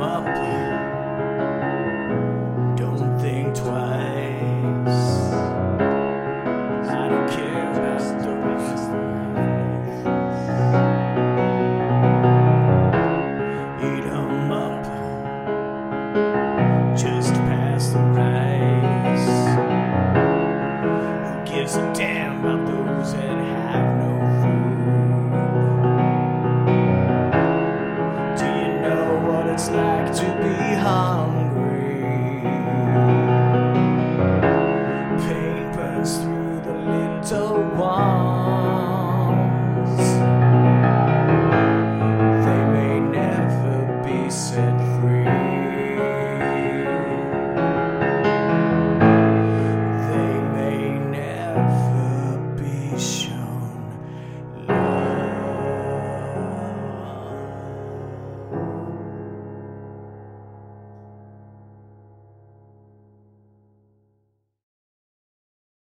up. Don't think twice. I don't care about up. Just pass the rice. Who gives a damn about those like to be hungry. Pain burns through the little ones. They may never be set free. They may never.